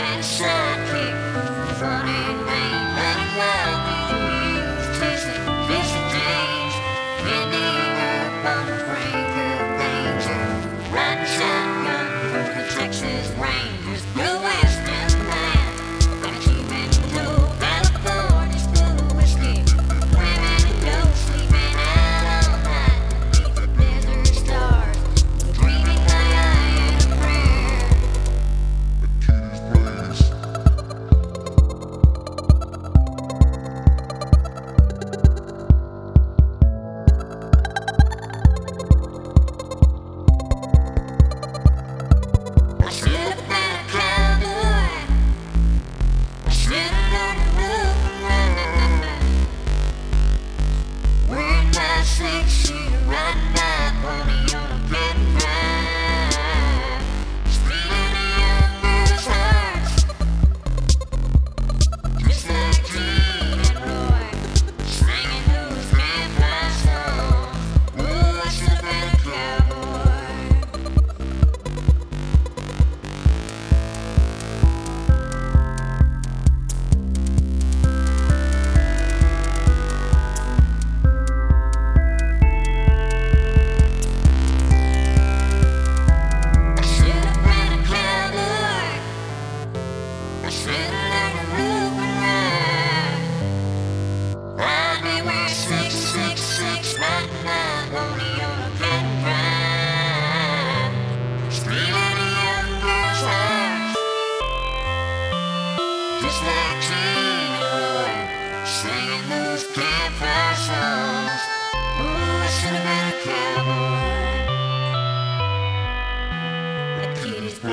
and shocking, funny, and loud.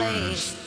life.